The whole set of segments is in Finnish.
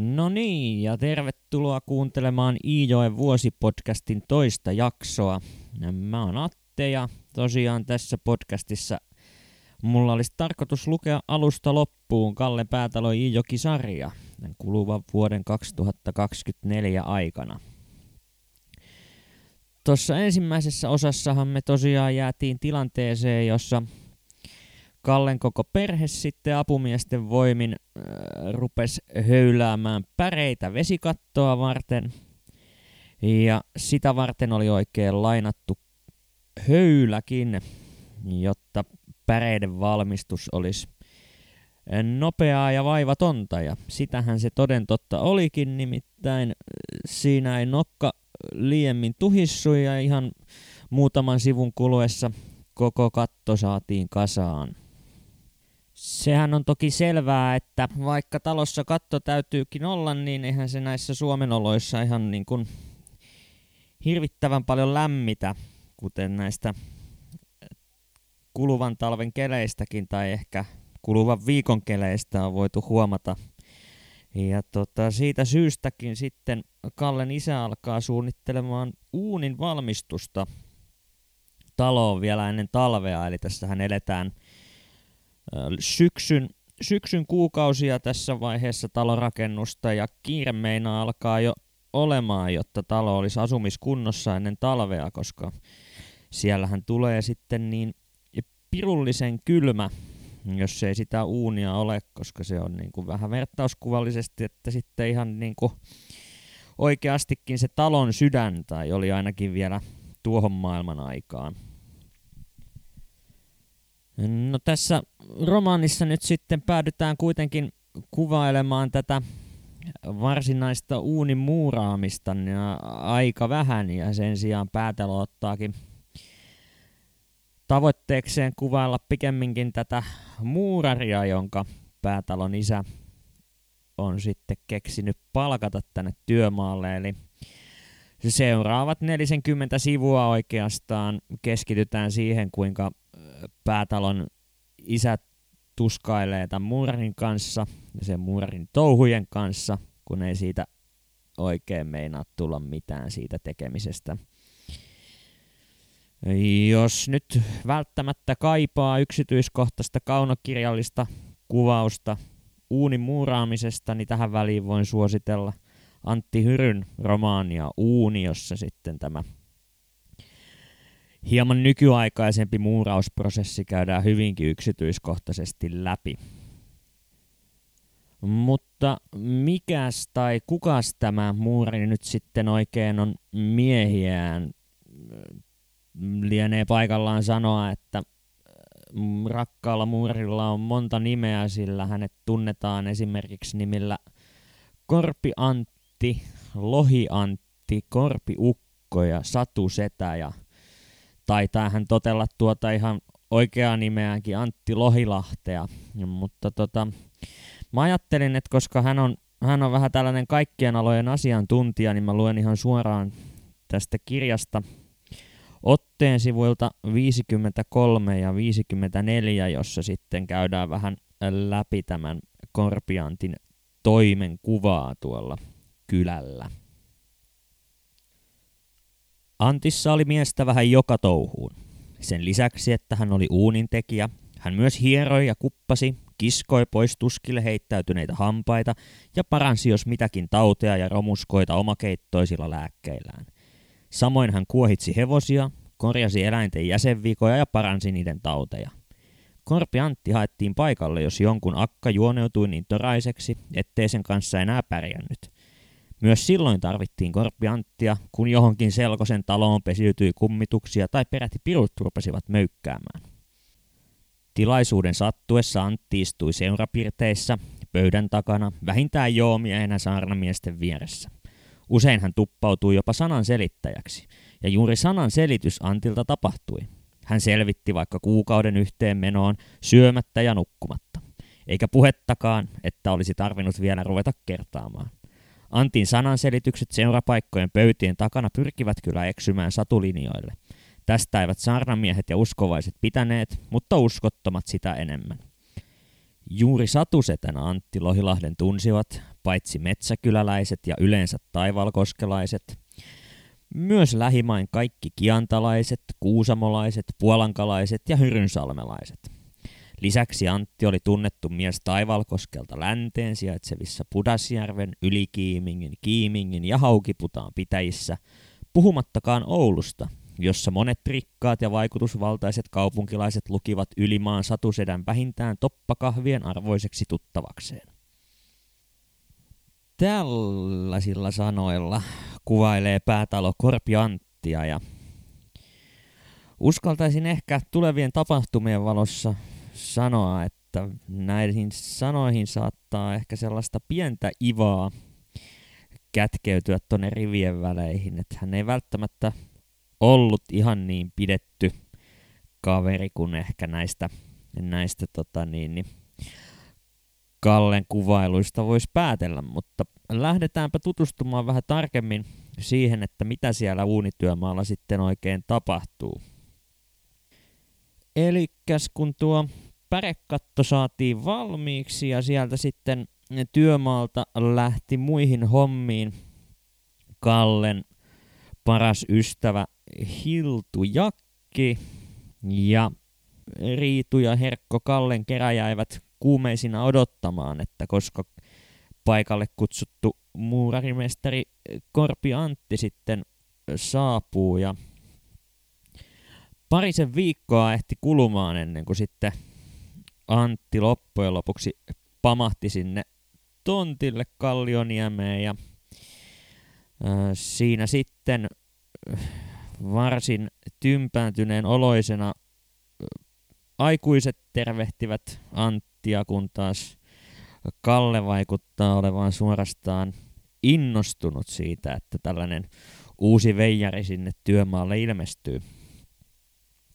No niin, ja tervetuloa kuuntelemaan Iijoen vuosipodcastin toista jaksoa. Mä oon Atte ja tosiaan tässä podcastissa mulla olisi tarkoitus lukea alusta loppuun Kalle Päätalo Iijoki-sarja kuluvan vuoden 2024 aikana. Tuossa ensimmäisessä osassahan me tosiaan jäätiin tilanteeseen, jossa Kallen koko perhe sitten apumiesten voimin äh, rupes höyläämään päreitä vesikattoa varten. Ja sitä varten oli oikein lainattu höyläkin, jotta päreiden valmistus olisi nopeaa ja vaivatonta. Ja sitähän se toden totta olikin, nimittäin siinä ei nokka liiemmin tuhissu ja ihan muutaman sivun kuluessa koko katto saatiin kasaan. Sehän on toki selvää, että vaikka talossa katto täytyykin olla, niin eihän se näissä Suomen oloissa ihan niin kuin hirvittävän paljon lämmitä, kuten näistä kuluvan talven keleistäkin tai ehkä kuluvan viikon keleistä on voitu huomata. Ja tota, siitä syystäkin sitten Kallen isä alkaa suunnittelemaan uunin valmistusta taloon vielä ennen talvea, eli tässähän eletään – syksyn, syksyn kuukausia tässä vaiheessa talorakennusta ja kiire meinaa alkaa jo olemaan, jotta talo olisi asumiskunnossa ennen talvea, koska siellähän tulee sitten niin pirullisen kylmä, jos ei sitä uunia ole, koska se on niin kuin vähän vertauskuvallisesti, että sitten ihan niin kuin oikeastikin se talon sydän, tai oli ainakin vielä tuohon maailman aikaan. No tässä romaanissa nyt sitten päädytään kuitenkin kuvailemaan tätä varsinaista uunin muuraamista ja aika vähän ja sen sijaan päätalo ottaakin tavoitteekseen kuvailla pikemminkin tätä muuraria, jonka päätalon isä on sitten keksinyt palkata tänne työmaalle. Eli seuraavat 40 sivua oikeastaan keskitytään siihen, kuinka päätalon isä tuskailee tämän muurarin kanssa ja sen muurarin touhujen kanssa, kun ei siitä oikein meinaa tulla mitään siitä tekemisestä. Jos nyt välttämättä kaipaa yksityiskohtaista kaunokirjallista kuvausta uunin muuraamisesta, niin tähän väliin voin suositella Antti Hyryn romaania Uuni, jossa sitten tämä hieman nykyaikaisempi muurausprosessi käydään hyvinkin yksityiskohtaisesti läpi. Mutta mikäs tai kukas tämä muurari nyt sitten oikein on miehiään? Lienee paikallaan sanoa, että rakkaalla muurilla on monta nimeä, sillä hänet tunnetaan esimerkiksi nimillä Korpi Antti, Lohi Antti, Korpi Ukko ja Satu Setä ja taitaa hän totella tuota ihan oikeaa nimeäänkin Antti Lohilahtea. Mutta tota, mä ajattelin, että koska hän on, hän on vähän tällainen kaikkien alojen asiantuntija, niin mä luen ihan suoraan tästä kirjasta otteen sivuilta 53 ja 54, jossa sitten käydään vähän läpi tämän Korpiantin toimenkuvaa tuolla kylällä. Antissa oli miestä vähän joka touhuun. Sen lisäksi, että hän oli uunintekijä, hän myös hieroi ja kuppasi, kiskoi pois tuskille heittäytyneitä hampaita ja paransi jos mitäkin tauteja ja romuskoita omakeittoisilla lääkkeillään. Samoin hän kuohitsi hevosia, korjasi eläinten jäsenvikoja ja paransi niiden tauteja. Korpi Antti haettiin paikalle, jos jonkun akka juoneutui niin toraiseksi, ettei sen kanssa enää pärjännyt – myös silloin tarvittiin korppianttia, kun johonkin selkosen taloon pesiytyi kummituksia tai peräti pirut rupesivat möykkäämään. Tilaisuuden sattuessa Antti istui seurapirteissä, pöydän takana, vähintään joomiehenä saarnamiesten vieressä. Usein hän tuppautui jopa sanan selittäjäksi, ja juuri sanan selitys Antilta tapahtui. Hän selvitti vaikka kuukauden yhteen menoon syömättä ja nukkumatta, eikä puhettakaan, että olisi tarvinnut vielä ruveta kertaamaan. Antin sananselitykset seurapaikkojen pöytien takana pyrkivät kyllä eksymään satulinjoille. Tästä eivät saarnamiehet ja uskovaiset pitäneet, mutta uskottomat sitä enemmän. Juuri satusetänä Antti Lohilahden tunsivat, paitsi metsäkyläläiset ja yleensä taivalkoskelaiset, myös lähimain kaikki kiantalaiset, kuusamolaiset, puolankalaiset ja hyrynsalmelaiset. Lisäksi Antti oli tunnettu mies Taivalkoskelta länteen sijaitsevissa Pudasjärven, Ylikiimingin, Kiimingin ja Haukiputaan pitäjissä, puhumattakaan Oulusta, jossa monet rikkaat ja vaikutusvaltaiset kaupunkilaiset lukivat ylimaan satusedän vähintään toppakahvien arvoiseksi tuttavakseen. Tällaisilla sanoilla kuvailee päätalo Korpi Anttia ja uskaltaisin ehkä tulevien tapahtumien valossa sanoa, että näihin sanoihin saattaa ehkä sellaista pientä ivaa kätkeytyä tuonne rivien väleihin, että hän ei välttämättä ollut ihan niin pidetty kaveri kuin ehkä näistä, näistä tota niin, niin Kallen kuvailuista voisi päätellä, mutta lähdetäänpä tutustumaan vähän tarkemmin siihen, että mitä siellä uunityömaalla sitten oikein tapahtuu. Eli kun tuo pärekatto saatiin valmiiksi ja sieltä sitten työmaalta lähti muihin hommiin Kallen paras ystävä Hiltu Jakki ja Riitu ja Herkko Kallen kerä jäivät kuumeisina odottamaan, että koska paikalle kutsuttu muurarimestari Korpi Antti sitten saapuu ja parisen viikkoa ehti kulumaan ennen kuin sitten Antti loppujen lopuksi pamahti sinne tontille Kallioniemeen ja siinä sitten varsin tympääntyneen oloisena aikuiset tervehtivät Anttia, kun taas Kalle vaikuttaa olevan suorastaan innostunut siitä, että tällainen uusi veijari sinne työmaalle ilmestyy.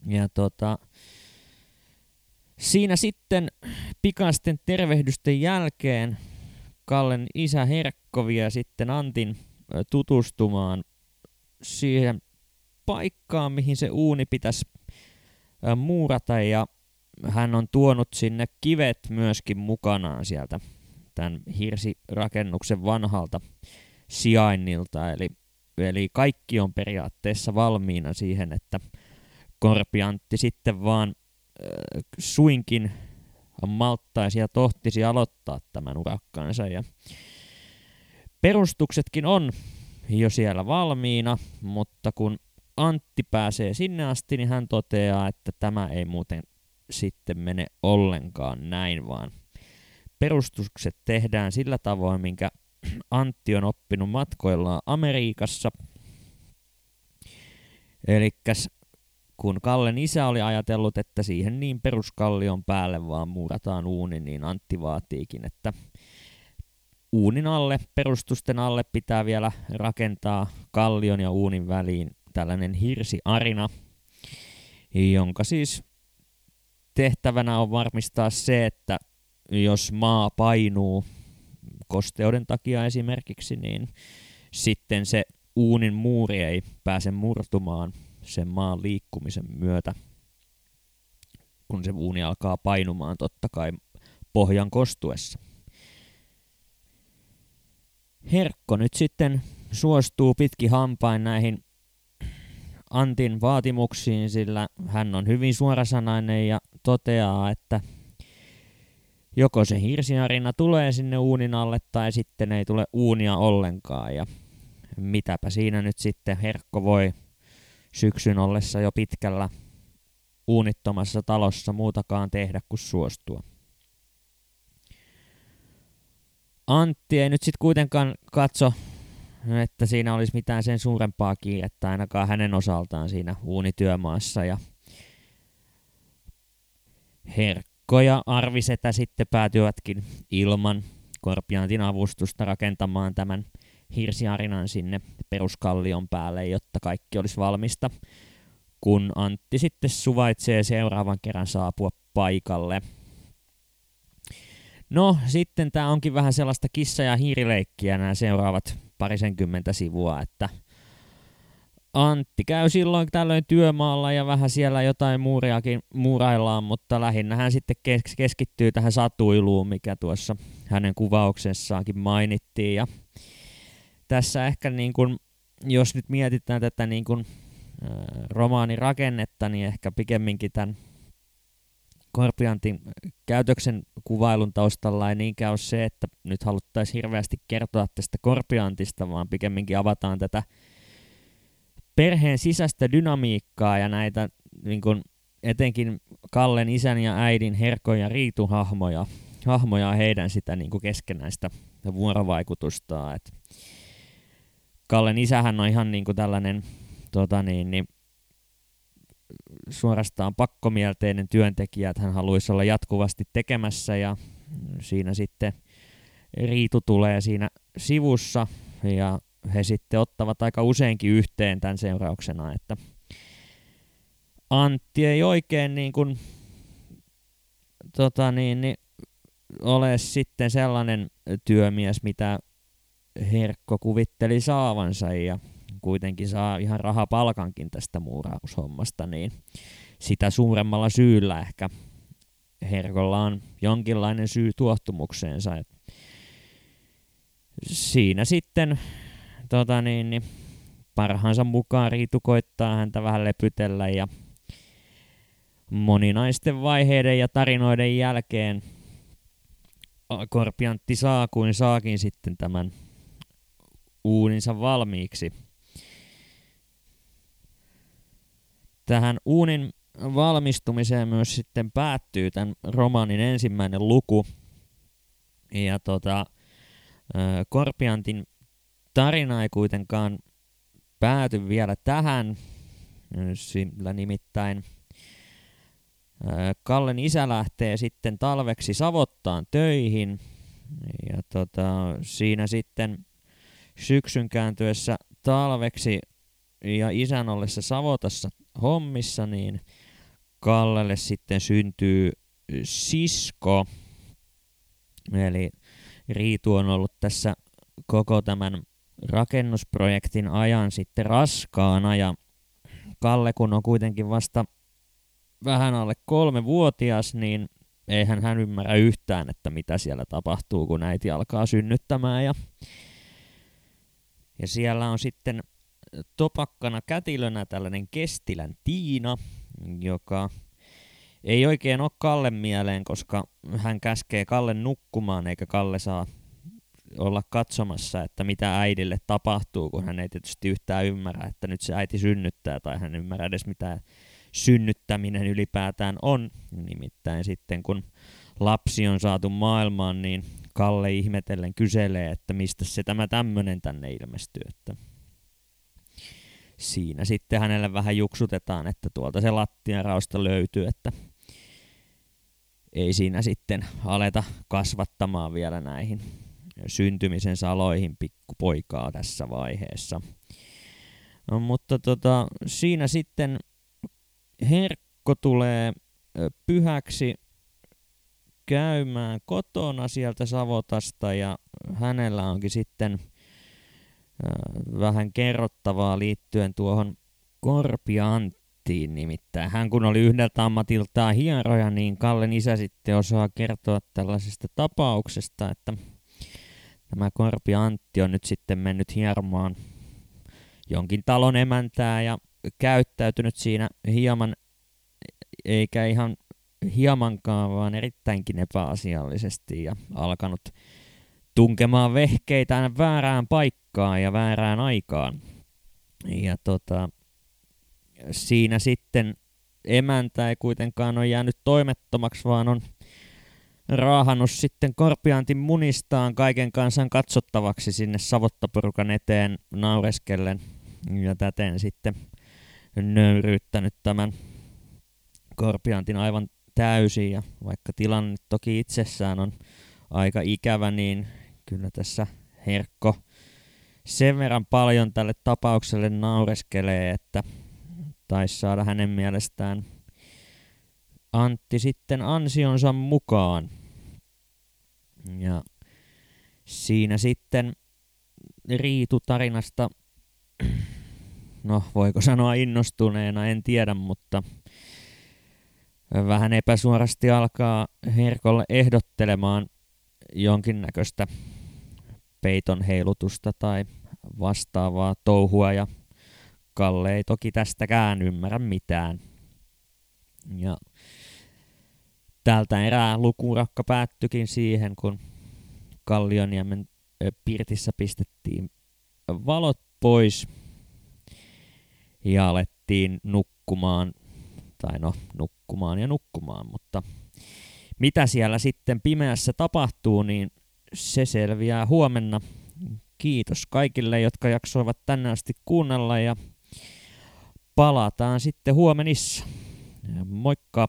Ja tota, siinä sitten pikaisten tervehdysten jälkeen Kallen isä Herkko vie sitten Antin tutustumaan siihen paikkaan, mihin se uuni pitäisi muurata ja hän on tuonut sinne kivet myöskin mukanaan sieltä tämän hirsirakennuksen vanhalta sijainnilta. Eli, eli kaikki on periaatteessa valmiina siihen, että Korpiantti sitten vaan äh, suinkin malttaisi ja tohtisi aloittaa tämän urakkaansa. Ja perustuksetkin on jo siellä valmiina, mutta kun Antti pääsee sinne asti, niin hän toteaa, että tämä ei muuten sitten mene ollenkaan näin, vaan perustukset tehdään sillä tavoin, minkä Antti on oppinut matkoillaan Amerikassa. Eli kun Kallen isä oli ajatellut, että siihen niin peruskallion päälle vaan muurataan uuni, niin Antti vaatiikin, että uunin alle, perustusten alle pitää vielä rakentaa kallion ja uunin väliin tällainen hirsiarina, jonka siis tehtävänä on varmistaa se, että jos maa painuu kosteuden takia esimerkiksi, niin sitten se uunin muuri ei pääse murtumaan sen maan liikkumisen myötä, kun se uuni alkaa painumaan totta kai pohjan kostuessa. Herkko nyt sitten suostuu pitki hampain näihin Antin vaatimuksiin, sillä hän on hyvin suorasanainen ja toteaa, että joko se hirsiarina tulee sinne uunin alle tai sitten ei tule uunia ollenkaan. Ja mitäpä siinä nyt sitten Herkko voi syksyn ollessa jo pitkällä uunittomassa talossa muutakaan tehdä kuin suostua. Antti ei nyt sitten kuitenkaan katso, että siinä olisi mitään sen suurempaa kiirettä ainakaan hänen osaltaan siinä uunityömaassa. Ja Herkko ja Arvisetä sitten päätyvätkin ilman Korpiantin avustusta rakentamaan tämän hirsiarinan sinne peruskallion päälle, jotta kaikki olisi valmista, kun Antti sitten suvaitsee seuraavan kerran saapua paikalle. No, sitten tämä onkin vähän sellaista kissa- ja hiirileikkiä nämä seuraavat parisenkymmentä sivua, että Antti käy silloin tällöin työmaalla ja vähän siellä jotain muuriakin muuraillaan, mutta lähinnä hän sitten keskittyy tähän satuiluun, mikä tuossa hänen kuvauksessaankin mainittiin. Ja tässä ehkä niin kuin, jos nyt mietitään tätä niin kuin, romaanin rakennetta, niin ehkä pikemminkin tämän Korpiantin käytöksen kuvailun taustalla ei niinkään ole se, että nyt haluttaisiin hirveästi kertoa tästä Korpiantista, vaan pikemminkin avataan tätä perheen sisäistä dynamiikkaa ja näitä niin kuin, etenkin Kallen isän ja äidin herkoja ja riituhahmoja hahmoja heidän sitä niin kuin keskenäistä vuorovaikutusta. Et Kallen isähän on ihan niin kuin tällainen tota niin, niin, suorastaan pakkomielteinen työntekijä, että hän haluaisi olla jatkuvasti tekemässä ja siinä sitten Riitu tulee siinä sivussa ja he sitten ottavat aika useinkin yhteen tämän seurauksena, että Antti ei oikein niin kuin, tota niin, niin, ole sitten sellainen työmies, mitä Herkko kuvitteli saavansa ja kuitenkin saa ihan rahapalkankin tästä muuraushommasta, niin sitä suuremmalla syyllä ehkä Herkolla on jonkinlainen syy tuottumukseensa. siinä sitten tota niin, niin parhaansa mukaan Riitu koittaa häntä vähän lepytellä ja moninaisten vaiheiden ja tarinoiden jälkeen Korpiantti saa kuin saakin sitten tämän uuninsa valmiiksi. Tähän uunin valmistumiseen myös sitten päättyy tämän romaanin ensimmäinen luku. Ja tota, Korpiantin tarina ei kuitenkaan pääty vielä tähän, sillä nimittäin Kallen isä lähtee sitten talveksi Savottaan töihin ja tota, siinä sitten syksyn kääntyessä talveksi ja isän ollessa Savotassa hommissa, niin Kallelle sitten syntyy sisko. Eli Riitu on ollut tässä koko tämän rakennusprojektin ajan sitten raskaana ja Kalle kun on kuitenkin vasta vähän alle kolme vuotias, niin eihän hän ymmärrä yhtään, että mitä siellä tapahtuu, kun äiti alkaa synnyttämään. Ja, ja siellä on sitten topakkana kätilönä tällainen Kestilän Tiina, joka ei oikein ole Kalle mieleen, koska hän käskee Kalle nukkumaan, eikä Kalle saa olla katsomassa, että mitä äidille tapahtuu, kun hän ei tietysti yhtään ymmärrä, että nyt se äiti synnyttää, tai hän ymmärrä edes mitä synnyttäminen ylipäätään on. Nimittäin sitten kun lapsi on saatu maailmaan, niin Kalle ihmetellen kyselee, että mistä se tämä tämmöinen tänne ilmestyy. Että siinä sitten hänelle vähän juksutetaan, että tuolta se lattianrausta löytyy, että ei siinä sitten aleta kasvattamaan vielä näihin syntymisen saloihin pikkupoikaa tässä vaiheessa. No, mutta tota, siinä sitten Herkko tulee pyhäksi käymään kotona sieltä Savotasta ja hänellä onkin sitten vähän kerrottavaa liittyen tuohon Korpianttiin nimittäin. Hän kun oli yhdeltä ammatiltaan hieroja, niin Kallen isä sitten osaa kertoa tällaisesta tapauksesta, että tämä Korpi Antti on nyt sitten mennyt hieromaan jonkin talon emäntää ja käyttäytynyt siinä hieman, eikä ihan hiemankaan, vaan erittäinkin epäasiallisesti ja alkanut tunkemaan vehkeitä väärään paikkaan ja väärään aikaan. Ja tota, siinä sitten emäntä ei kuitenkaan ole jäänyt toimettomaksi, vaan on raahannut sitten Korpiantin munistaan kaiken kansan katsottavaksi sinne Savottaporukan eteen naureskellen ja täten sitten nöyryyttänyt tämän Korpiantin aivan täysin ja vaikka tilanne toki itsessään on aika ikävä, niin kyllä tässä Herkko sen verran paljon tälle tapaukselle naureskelee, että taisi saada hänen mielestään Antti sitten ansionsa mukaan. Ja siinä sitten Riitu tarinasta no voiko sanoa innostuneena, en tiedä, mutta vähän epäsuorasti alkaa Herkolle ehdottelemaan jonkinnäköistä peiton heilutusta tai vastaavaa touhua ja Kalle ei toki tästäkään ymmärrä mitään. Ja tältä erää lukurakka päättyikin siihen, kun Kallioniemen pirtissä pistettiin valot pois ja alettiin nukkumaan, tai no nukkumaan ja nukkumaan, mutta mitä siellä sitten pimeässä tapahtuu, niin se selviää huomenna. Kiitos kaikille, jotka jaksoivat tänne asti kuunnella ja palataan sitten huomenissa. Moikka!